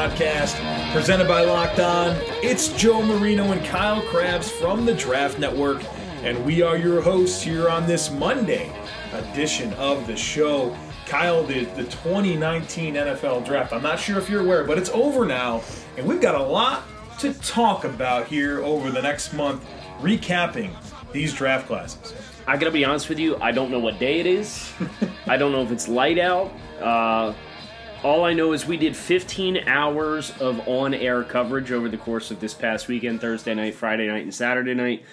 Podcast, presented by Locked On. It's Joe Marino and Kyle Crabbs from the Draft Network, and we are your hosts here on this Monday edition of the show. Kyle, the, the 2019 NFL Draft. I'm not sure if you're aware, but it's over now, and we've got a lot to talk about here over the next month, recapping these draft classes. I gotta be honest with you, I don't know what day it is. I don't know if it's light out. Uh, all I know is we did 15 hours of on air coverage over the course of this past weekend Thursday night, Friday night, and Saturday night.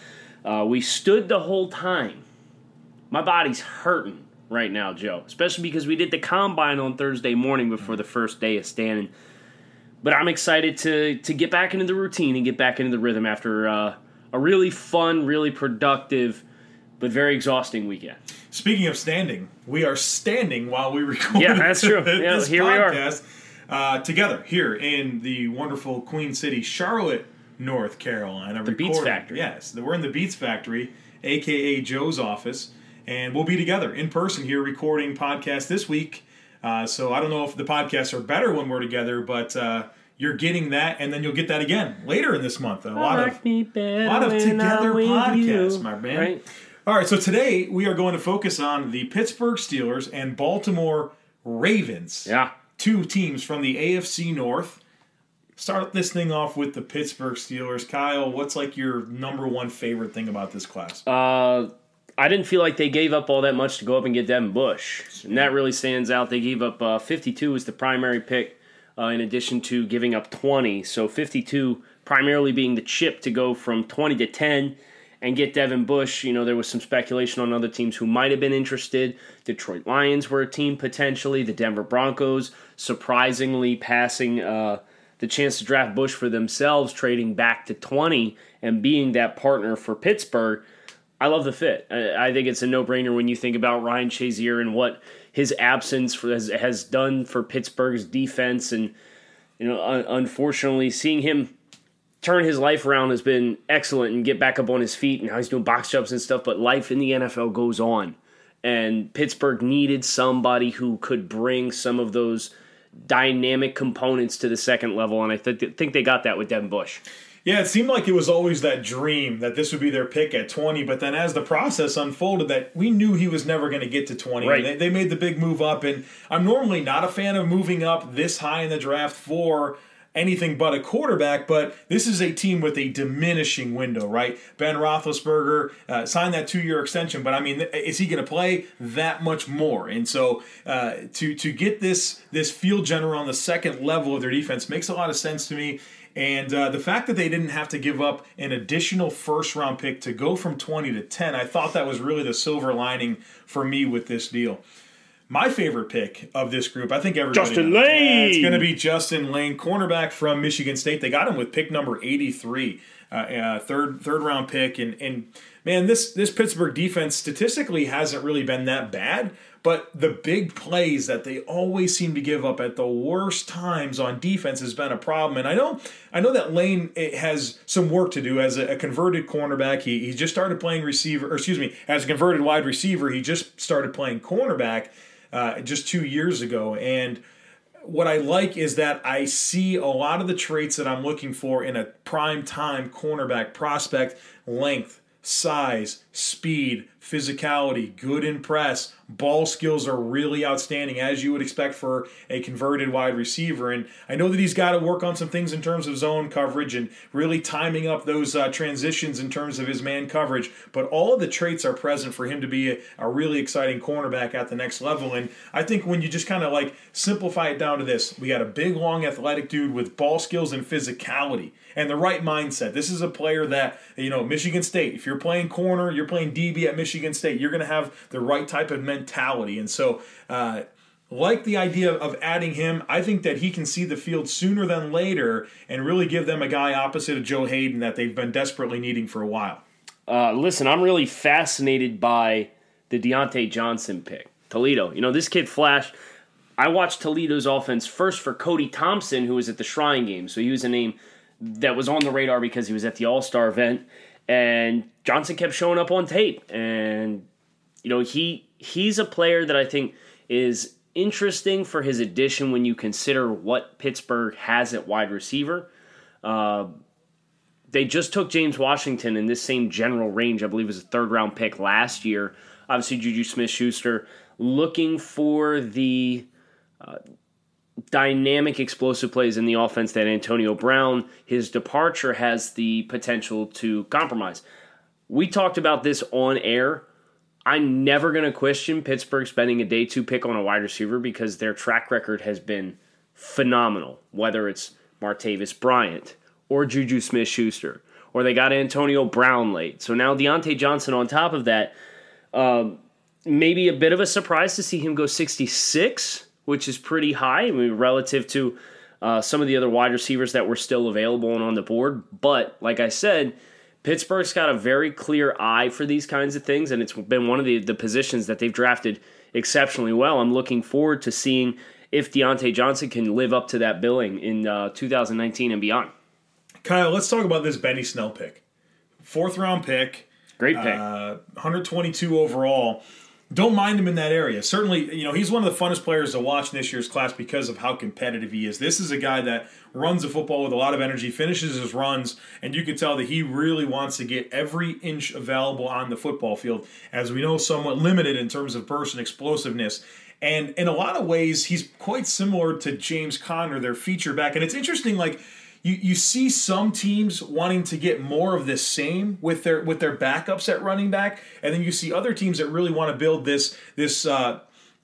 Uh, we stood the whole time. My body's hurting right now, Joe, especially because we did the combine on Thursday morning before the first day of standing. But I'm excited to, to get back into the routine and get back into the rhythm after uh, a really fun, really productive, but very exhausting weekend. Speaking of standing, we are standing while we record. Yeah, that's true. Yeah, this here we are. uh, together here in the wonderful Queen City, Charlotte, North Carolina. The Beats Factory. Yes, we're in the Beats Factory, aka Joe's office, and we'll be together in person here recording podcast this week. Uh, so I don't know if the podcasts are better when we're together, but. Uh, you're getting that, and then you'll get that again later in this month. A lot of, a lot of together podcasts, my man. Right? All right, so today we are going to focus on the Pittsburgh Steelers and Baltimore Ravens. Yeah. Two teams from the AFC North. Start this thing off with the Pittsburgh Steelers. Kyle, what's like your number one favorite thing about this class? Uh, I didn't feel like they gave up all that much to go up and get Devin Bush, and that really stands out. They gave up uh, 52 as the primary pick, uh, in addition to giving up 20. So 52 primarily being the chip to go from 20 to 10 and get Devin Bush. You know, there was some speculation on other teams who might have been interested. Detroit Lions were a team potentially. The Denver Broncos surprisingly passing uh, the chance to draft Bush for themselves, trading back to 20 and being that partner for Pittsburgh. I love the fit. I, think it's a no brainer when you think about Ryan Shazier and what his absence for, has, has done for Pittsburgh's defense. And, you know, un- unfortunately, seeing him turn his life around has been excellent and get back up on his feet and how he's doing box jumps and stuff. But life in the NFL goes on. And Pittsburgh needed somebody who could bring some of those dynamic components to the second level. And I th- think they got that with Devin Bush. Yeah, it seemed like it was always that dream that this would be their pick at 20, but then as the process unfolded, that we knew he was never going to get to 20. Right. They, they made the big move up, and I'm normally not a fan of moving up this high in the draft for anything but a quarterback, but this is a team with a diminishing window, right? Ben Roethlisberger uh, signed that two-year extension, but I mean, is he going to play that much more? And so uh, to to get this this field general on the second level of their defense makes a lot of sense to me. And uh, the fact that they didn't have to give up an additional first round pick to go from 20 to 10, I thought that was really the silver lining for me with this deal. My favorite pick of this group, I think everybody Justin knows. Layne! Yeah, it's going to be Justin Layne, cornerback from Michigan State. They got him with pick number 83, uh, uh, third third round pick. And and man, this this Pittsburgh defense statistically hasn't really been that bad. But the big plays that they always seem to give up at the worst times on defense has been a problem. And I know, I know that Layne eh, has some work to do as a, a converted cornerback. He, he just started playing receiver, or excuse me, as a converted wide receiver. He just started playing cornerback uh, just two years ago. And what I like is that I see a lot of the traits that I'm looking for in a prime time cornerback prospect length, size, speed, physicality, good in press, ball skills are really outstanding as you would expect for a converted wide receiver. And I know that he's got to work on some things in terms of zone coverage and really timing up those uh, transitions in terms of his man coverage. But all of the traits are present for him to be a, a really exciting cornerback at the next level. And I think when you just kind of like simplify it down to this, we got a big, long, athletic dude with ball skills and physicality and the right mindset. This is a player that, you know, Michigan State, if you're playing corner, you're playing DB at Michigan State. You're going to have the right type of mentality. And so, uh, like the idea of adding him. I think that he can see the field sooner than later and really give them a guy opposite of Joe Haden that they've been desperately needing for a while. Uh, listen, I'm really fascinated by the Diontae Johnson pick. Toledo. You know, this kid flashed. I watched Toledo's offense first for Cody Thompson, who was at the Shrine game. So he was a name that was on the radar because he was at the All Star event. And Johnson kept showing up on tape. And, you know, he he's a player that I think is interesting for his addition when you consider what Pittsburgh has at wide receiver. Uh, they just took James Washington in this same general range. I believe it was a third round pick last year. Obviously, Juju Smith Schuster looking for the uh, dynamic, explosive plays in the offense that Antonio Brown, his departure has the potential to compromise. We talked about this on air I'm never going to question Pittsburgh spending a day two pick on a wide receiver because their track record has been phenomenal, whether it's Martavis Bryant or Juju Smith Schuster, or they got Antonio Brown late. So now Diontae Johnson on top of that. Um, maybe a bit of a surprise to see him go 66, which is pretty high I mean, relative to uh, some of the other wide receivers that were still available and on the board. But like I said, Pittsburgh's got a very clear eye for these kinds of things, and it's been one of the, the positions that they've drafted exceptionally well. I'm looking forward to seeing if Diontae Johnson can live up to that billing in uh, 2019 and beyond. Kyle, let's talk about this Benny Snell pick. Fourth round pick. Great pick. Uh, 122 overall don't mind him in that area. Certainly, you know, he's one of the funnest players to watch in this year's class because of how competitive he is. This is a guy that runs the football with a lot of energy, finishes his runs, and you can tell that he really wants to get every inch available on the football field. As we know, somewhat limited in terms of burst and explosiveness. And in a lot of ways, he's quite similar to James Conner, their feature back. And it's interesting, like, you, you see some teams wanting to get more of the same with their with their backups at running back, and then you see other teams that really want to build this this uh,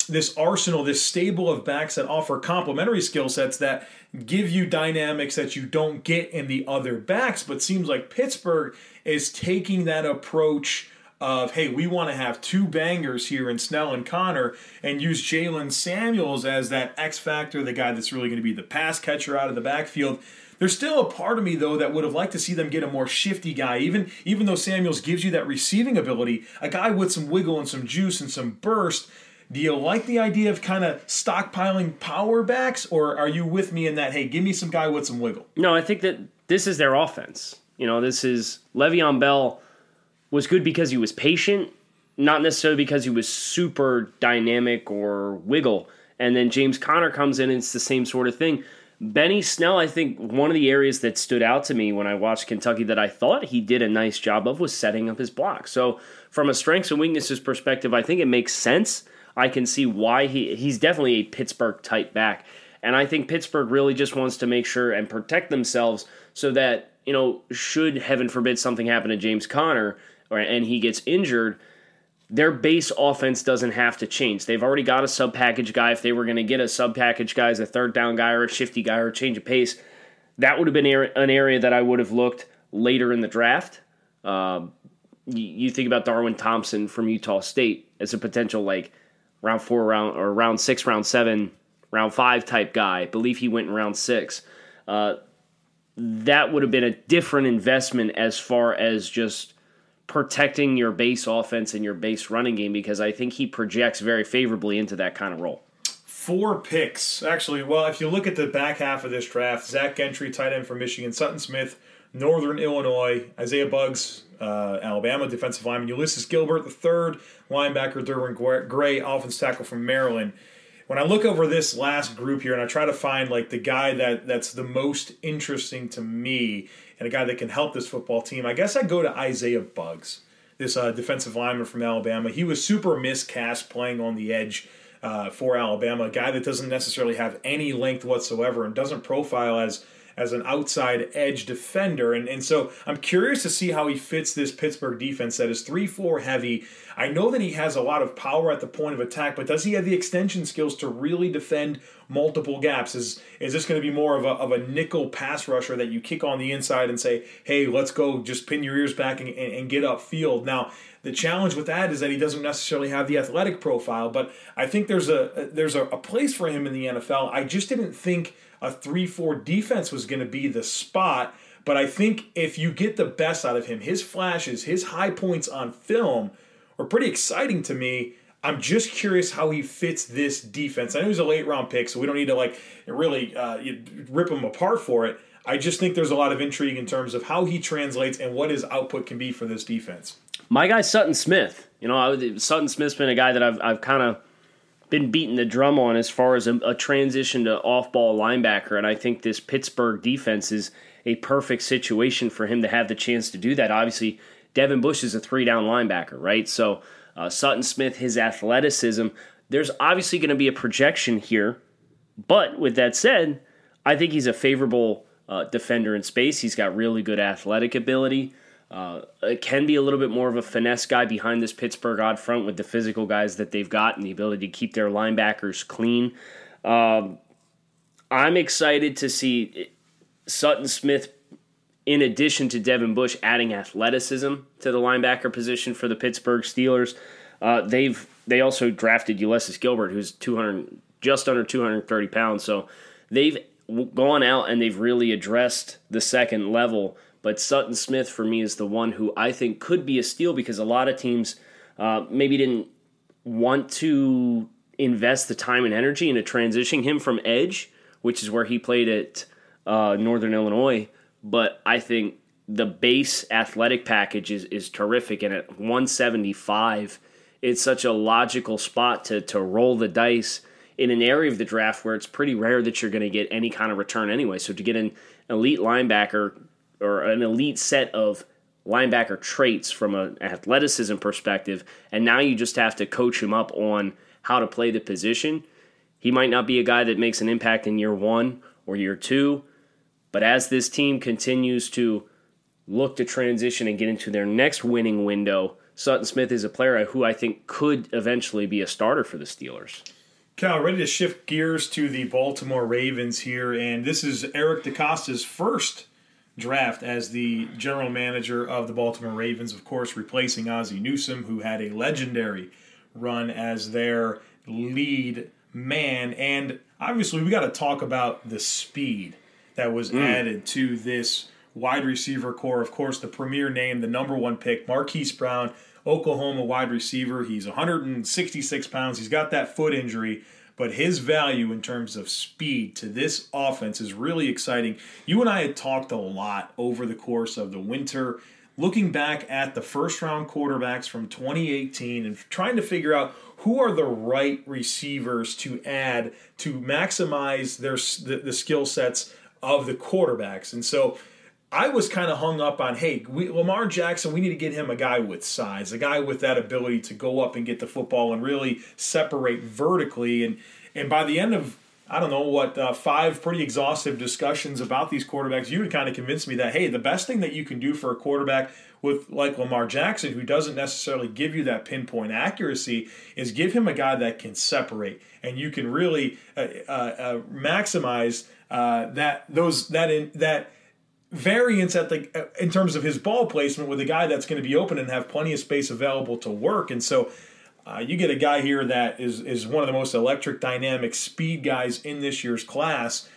this arsenal, this stable of backs that offer complementary skill sets that give you dynamics that you don't get in the other backs. But seems like Pittsburgh is taking that approach of hey, we want to have two bangers here in Snell and Conner and use Jaylen Samuels as that X factor, the guy that's really going to be the pass catcher out of the backfield. There's still a part of me though that would have liked to see them get a more shifty guy. Even even though Samuels gives you that receiving ability, a guy with some wiggle and some juice and some burst. Do you like the idea of kind of stockpiling power backs, or are you with me in that? Hey, give me some guy with some wiggle. No, I think that this is their offense. You know, this is Le'Veon Bell was good because he was patient, not necessarily because he was super dynamic or wiggle. And then James Conner comes in and it's the same sort of thing. Benny Snell, I think one of the areas that stood out to me when I watched Kentucky that I thought he did a nice job of was setting up his block. So, from a strengths and weaknesses perspective, I think it makes sense. I can see why he he's definitely a Pittsburgh type back. And I think Pittsburgh really just wants to make sure and protect themselves so that, you know, should heaven forbid something happen to James Conner or and he gets injured, their base offense doesn't have to change. They've already got a sub package guy. If they were going to get a sub package guy as a third down guy or a shifty guy or a change of pace, that would have been an area that I would have looked later in the draft. Um, you, think about Darwin Thompson from Utah State as a potential like round four, round or round six, round seven, round five type guy. I believe he went in round six. Uh, that would have been a different investment as far as just protecting your base offense and your base running game because I think he projects very favorably into that kind of role. Four picks, actually. Well, if you look at the back half of this draft, Zach Gentry, tight end from Michigan, Sutton Smith, Northern Illinois, Isaiah Buggs, uh, Alabama defensive lineman, Ulysses Gilbert, the third linebacker, Derwin Gray, offense tackle from Maryland. When I look over this last group here and I try to find like the guy that that's the most interesting to me, and a guy that can help this football team, I guess I go to Isaiah Buggs, this uh, defensive lineman from Alabama. He was super miscast playing on the edge uh, for Alabama, a guy that doesn't necessarily have any length whatsoever and doesn't profile as as an outside edge defender. And, and so I'm curious to see how he fits this Pittsburgh defense that is 3 4 heavy. I know that he has a lot of power at the point of attack, but does he have the extension skills to really defend multiple gaps? Is is this going to be more of a, of a nickel pass rusher that you kick on the inside and say, hey, let's go, just pin your ears back and, and, and get upfield? Now, The challenge with that is that he doesn't necessarily have the athletic profile, but I think there's a there's a, a place for him in the NFL. I just didn't think a three-four defense was going to be the spot. But I think if you get the best out of him, his flashes, his high points on film are pretty exciting to me. I'm just curious how he fits this defense. I know he's a late round pick, so we don't need to like really uh, rip him apart for it. I just think there's a lot of intrigue in terms of how he translates and what his output can be for this defense. My guy Sutton Smith. You know, Sutton Smith's been a guy that I've I've kind of been beating the drum on as far as a, a transition to off ball linebacker, and I think this Pittsburgh defense is a perfect situation for him to have the chance to do that. Obviously, Devin Bush is a three down linebacker, right? So uh, Sutton Smith, his athleticism, there's obviously going to be a projection here. But with that said, I think he's a favorable uh, defender in space. He's got really good athletic ability. Uh, it can be a little bit more of a finesse guy behind this Pittsburgh odd front with the physical guys that they've got and the ability to keep their linebackers clean. Um, I'm excited to see Sutton Smith, in addition to Devin Bush, adding athleticism to the linebacker position for the Pittsburgh Steelers. Uh, they've they also drafted Ulysses Gilbert, who's 200 just under 230 pounds. So they've gone out and they've really addressed the second level. But Sutton Smith for me is the one who I think could be a steal because a lot of teams uh, maybe didn't want to invest the time and energy into transitioning him from edge, which is where he played at uh, Northern Illinois. But I think the base athletic package is, is terrific. And at 175, it's such a logical spot to, to roll the dice in an area of the draft where it's pretty rare that you're going to get any kind of return anyway. So to get an elite linebacker or an elite set of linebacker traits from an athleticism perspective, and now you just have to coach him up on how to play the position. He might not be a guy that makes an impact in year one or year two, but as this team continues to look to transition and get into their next winning window, Sutton Smith is a player who I think could eventually be a starter for the Steelers. Cal, ready to shift gears to the Baltimore Ravens here, and this is Eric DeCosta's first draft as the general manager of the Baltimore Ravens, of course, replacing Ozzie Newsome, who had a legendary run as their lead man. And obviously, we got to talk about the speed that was mm. added to this wide receiver core. Of course, the premier name, the number one pick, Marquise Brown Oklahoma wide receiver. He's 166 pounds. He's got that foot injury, but his value in terms of speed to this offense is really exciting. You and I had talked a lot over the course of the winter, looking back at the first round quarterbacks from 2018 and trying to figure out who are the right receivers to add to maximize their the, the skill sets of the quarterbacks. And so I was kind of hung up on, hey, we, Lamar Jackson, we need to get him a guy with size, a guy with that ability to go up and get the football and really separate vertically. And and by the end of I don't know what uh, five pretty exhaustive discussions about these quarterbacks, you would kind of convinced me that hey, the best thing that you can do for a quarterback with like Lamar Jackson, who doesn't necessarily give you that pinpoint accuracy, is give him a guy that can separate, and you can really uh, uh, uh maximize uh, that those that in that variance at the in terms of his ball placement with a guy that's going to be open and have plenty of space available to work. And so uh, you get a guy here that is is one of the most electric, dynamic speed guys in this year's class,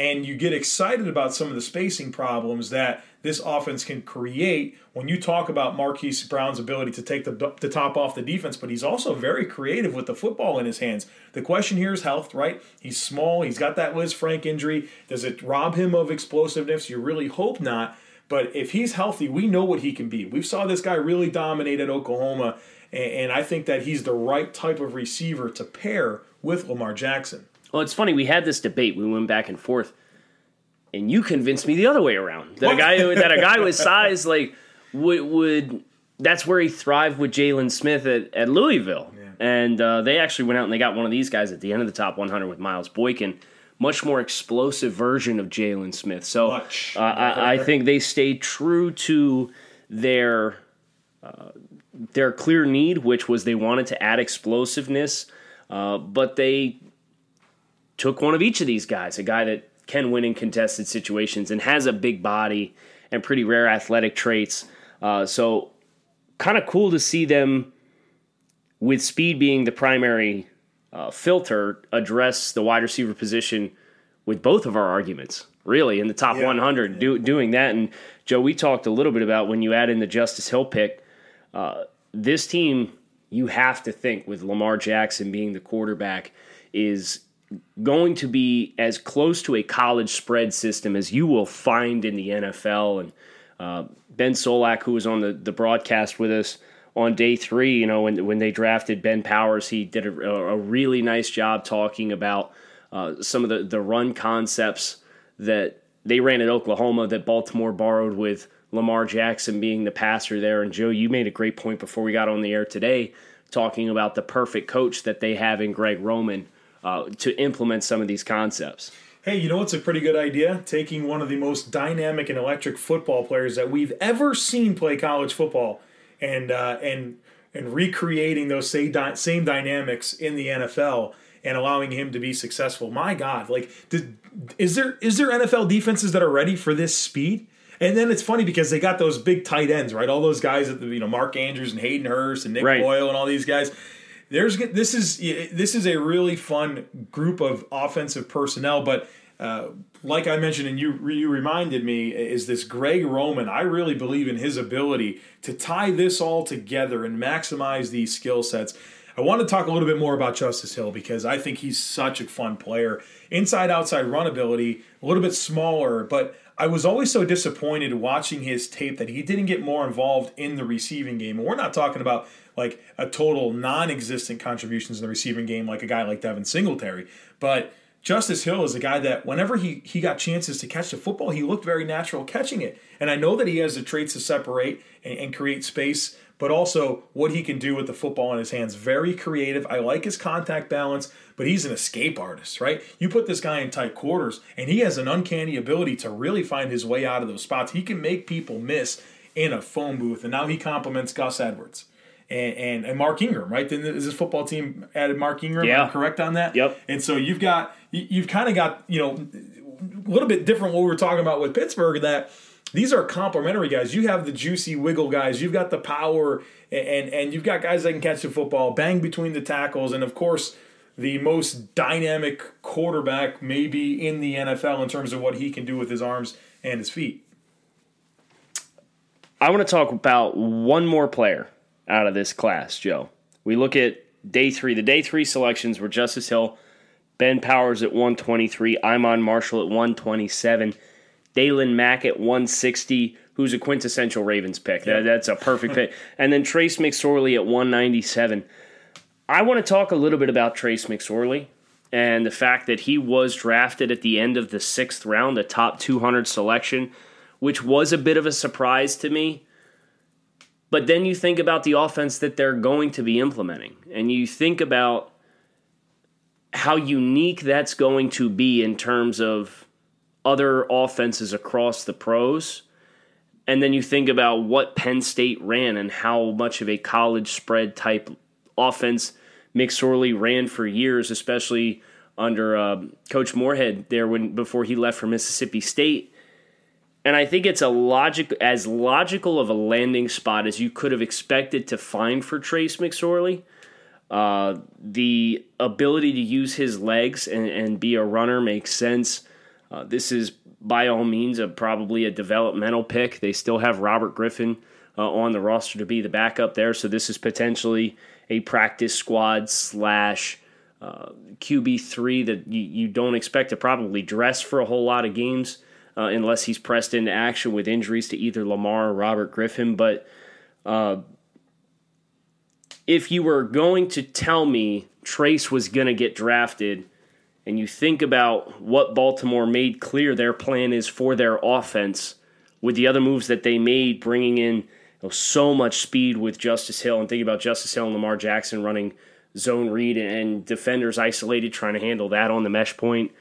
and you get excited about some of the spacing problems that this offense can create when you talk about Marquise Brown's ability to take the, the top off the defense, but he's also very creative with the football in his hands. The question here is health, right? He's small, he's got that Lisfranc injury. Does it rob him of explosiveness? You really hope not. But if he's healthy, we know what he can be. We saw this guy really dominate at Oklahoma, and I think that he's the right type of receiver to pair with Lamar Jackson. Well, it's funny. We had this debate. We went back and forth and you convinced me the other way around. That a guy that a guy with size like would would that's where he thrived with Jaylen Smith at, at Louisville. Yeah. And uh, they actually went out and they got one of these guys at the end of the top 100 with Miles Boykin. Much more explosive version of Jaylen Smith. So uh, I, I, think they stayed true to their uh, their clear need, which was they wanted to add explosiveness, uh, but they took one of each of these guys, a guy that can win in contested situations and has a big body and pretty rare athletic traits. Uh, so kind of cool to see them with speed being the primary uh, filter address the wide receiver position with both of our arguments really in the top Yeah. 100 do, doing that and joe we talked a little bit about when you add in the justice hill pick uh, this team you have to think with lamar jackson being the quarterback is going to be as close to a college spread system as you will find in the NFL. And uh, Ben Solak, who was on the, the broadcast with us on day three, you know, when, when they drafted Ben Powers, he did a, a really nice job talking about uh, some of the, the run concepts that they ran at Oklahoma that Baltimore borrowed with Lamar Jackson being the passer there. And Joe, you made a great point before we got on the air today, talking about the perfect coach that they have in Greg Roman uh, to implement some of these concepts. Hey, you know what's a pretty good idea? Taking one of the most dynamic and electric football players that we've ever seen play college football, and uh, and and recreating those same same dynamics in the NFL and allowing him to be successful. My God, like, did, is there is there NFL defenses that are ready for this speed? And then it's funny because they got those big tight ends, right? All those guys at the you know Mark Andrews and Hayden Hurst and Nick Right. Boyle and all these guys. There's this is this is a really fun group of offensive personnel, but uh, like I mentioned and you you reminded me is this Greg Roman. I really believe in his ability to tie this all together and maximize these skill sets. I want to talk a little bit more about Justice Hill because I think he's such a fun player. Inside outside run ability, a little bit smaller, but I was always so disappointed watching his tape that he didn't get more involved in the receiving game. And we're not talking about like a total non-existent contributions in the receiving game like a guy like Devin Singletary, but Justice Hill is a guy that whenever he he got chances to catch the football, he looked very natural catching it. And I know that he has the traits to separate and, and create space, but also what he can do with the football in his hands. Very creative. I like his contact balance, but he's an escape artist, right? You put this guy in tight quarters, and he has an uncanny ability to really find his way out of those spots. He can make people miss in a phone booth, and now he complements Gus Edwards. And, and, and Mark Ingram, right? Then is this football team added Mark Ingram? Yeah. Correct on that. Yep. And so you've got you've kind of got you know a little bit different what we were talking about with Pittsburgh that these are complementary guys. You have the juicy wiggle guys. You've got the power, and and you've got guys that can catch the football, bang between the tackles, and of course the most dynamic quarterback maybe in the NFL in terms of what he can do with his arms and his feet. I want to talk about one more player out of this class, Joe. We look at day three. The day three selections were Justice Hill, Ben Powers at 123, Iman Marshall at 127, Daylon Mack at 160, who's a quintessential Ravens pick. That- that's a perfect pick. And then Trace McSorley at 197. I want to talk a little bit about Trace McSorley and the fact that he was drafted at the end of the sixth round, a top 200 selection, which was a bit of a surprise to me. But then you think about the offense that they're going to be implementing, and you think about how unique that's going to be in terms of other offenses across the pros. And then you think about what Penn State ran and how much of a college spread type offense McSorley ran for years, especially under uh, Coach Moorhead there when before he left for Mississippi State. And I think it's a logic as logical of a landing spot as you could have expected to find for Trace McSorley. Uh, the ability to use his legs and, and be a runner makes sense. Uh, this is by all means a probably a developmental pick. They still have Robert Griffin uh, on the roster to be the backup there, so this is potentially a practice squad slash uh, QB three that you, you don't expect to probably dress for a whole lot of games uh, unless he's pressed into action with injuries to either Lamar or Robert Griffin. But if you were going to tell me Trace was going to get drafted, and you think about what Baltimore made clear their plan is for their offense with the other moves that they made, bringing in you know, so much speed with Justice Hill, and thinking about Justice Hill and Lamar Jackson running zone read and defenders isolated, trying to handle that on the mesh point,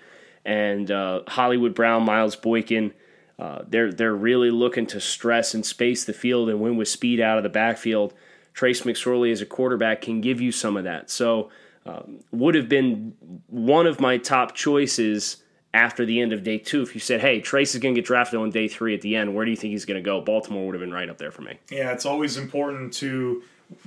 and uh, Hollywood Brown, Miles Boykin. Uh, they're they're really looking to stress and space the field and win with speed out of the backfield. Trace McSorley as a quarterback can give you some of that. So um, would have been one of my top choices after the end of day two, if you said, hey, Trace is going to get drafted on day three at the end, where do you think he's going to go? Baltimore would have been right up there for me. Yeah, it's always important to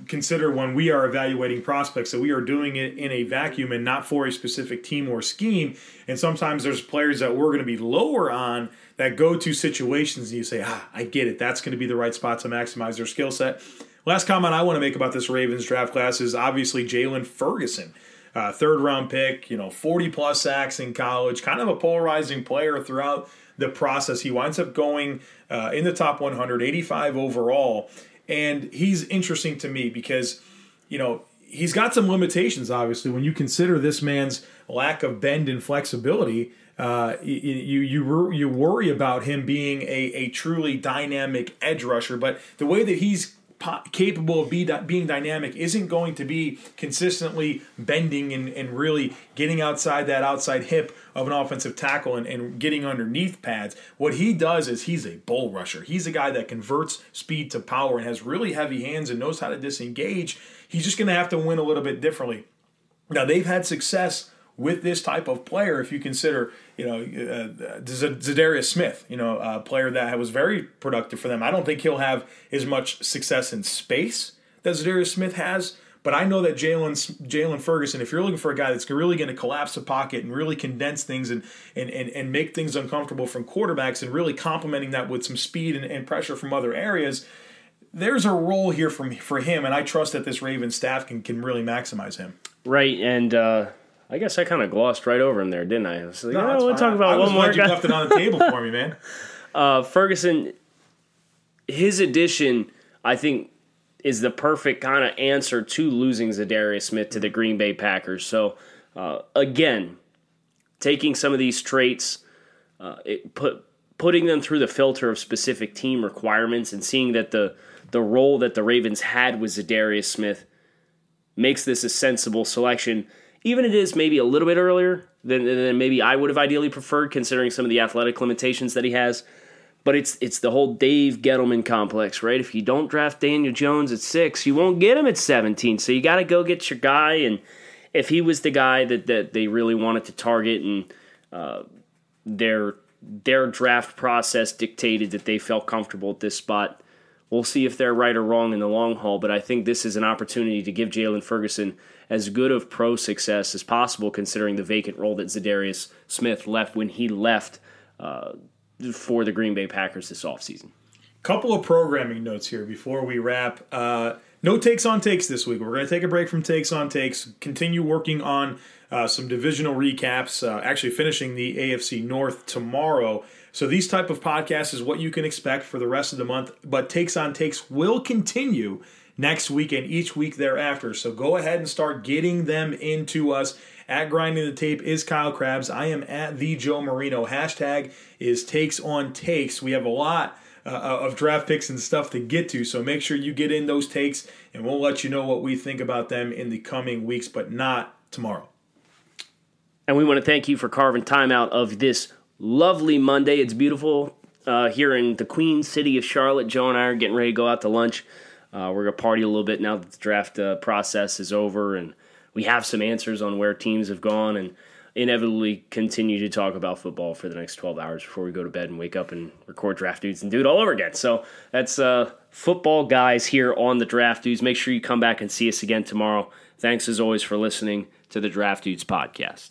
consider when we are evaluating prospects that we are doing it in a vacuum and not for a specific team or scheme. And sometimes there's players that we're going to be lower on that go to situations and you say, ah, I get it. That's going to be the right spot to maximize their skill set. Last comment I want to make about this Ravens draft class is obviously Jaylon Ferguson. Uh, third round pick, you know, 40 plus sacks in college, kind of a polarizing player throughout the process. He winds up going uh, in the top 185 overall. And he's interesting to me because, you know, he's got some limitations, obviously, when you consider this man's lack of bend and flexibility. Uh, you, you you worry about him being a, a truly dynamic edge rusher, but the way that he's capable of be, being dynamic isn't going to be consistently bending and, and really getting outside that outside hip of an offensive tackle and, and getting underneath pads. What he does is he's a bull rusher. He's a guy that converts speed to power and has really heavy hands and knows how to disengage. He's just going to have to win a little bit differently. Now, they've had success with this type of player if you consider you know uh, Za'Darius Smith you know a player that was very productive for them I don't think he'll have as much success in space that Za'Darius Smith has but I know that Jalen Jaylon Ferguson, if you're looking for a guy that's really going to collapse the pocket and really condense things and, and, and, and make things uncomfortable from quarterbacks and really complementing that with some speed and, and pressure from other areas, there's a role here for, for him, and I trust that this Ravens staff can, can really maximize him. Right, and uh, I guess I kind of glossed right over him there, didn't I? I was like, no, oh, we'll talk about I one more. Guy. You left it on the table for me, man. Uh, Ferguson, his addition, I think, is the perfect kind of answer to losing Za'Darius Smith to the Green Bay Packers. So, uh, again, taking some of these traits, uh, it put putting them through the filter of specific team requirements, and seeing that the the role that the Ravens had with Za'Darius Smith makes this a sensible selection even it is maybe a little bit earlier than, than maybe I would have ideally preferred, considering some of the athletic limitations that he has. But it's it's the whole Dave Gettleman complex, right? If you don't draft Daniel Jones at six, you won't get him at seventeen. So you got to go get your guy. And if he was the guy that, that they really wanted to target, and uh, their their draft process dictated that they felt comfortable at this spot, we'll see if they're right or wrong in the long haul. But I think this is an opportunity to give Jaylon Ferguson as good of pro success as possible, considering the vacant role that Za'Darius Smith left when he left uh, for the Green Bay Packers this offseason. Couple of programming notes here before we wrap. Uh, no takes on takes this week. We're going to take a break from takes on takes, continue working on uh, some divisional recaps, uh, actually finishing the AFC North tomorrow. So these type of podcasts is what you can expect for the rest of the month, but takes on takes will continue next week and each week thereafter. So go ahead and start getting them into us. At Grinding the Tape is Kyle Crabbs. I am at the Joe Marino. Hashtag is takes on takes. We have a lot uh, of draft picks and stuff to get to, so make sure you get in those takes, and we'll let you know what we think about them in the coming weeks, but not tomorrow. And we want to thank you for carving time out of this lovely Monday. It's beautiful uh, here in the Queen City of Charlotte. Joe and I are getting ready to go out to lunch. Uh, we're gonna party a little bit now that the draft uh, process is over, and we have some answers on where teams have gone, and inevitably continue to talk about football for the next 12 hours before we go to bed and wake up and record draft dudes and do it all over again. So that's uh, football guys here on the draft dudes. Make sure you come back and see us again tomorrow. Thanks as always for listening to the Draft Dudes podcast.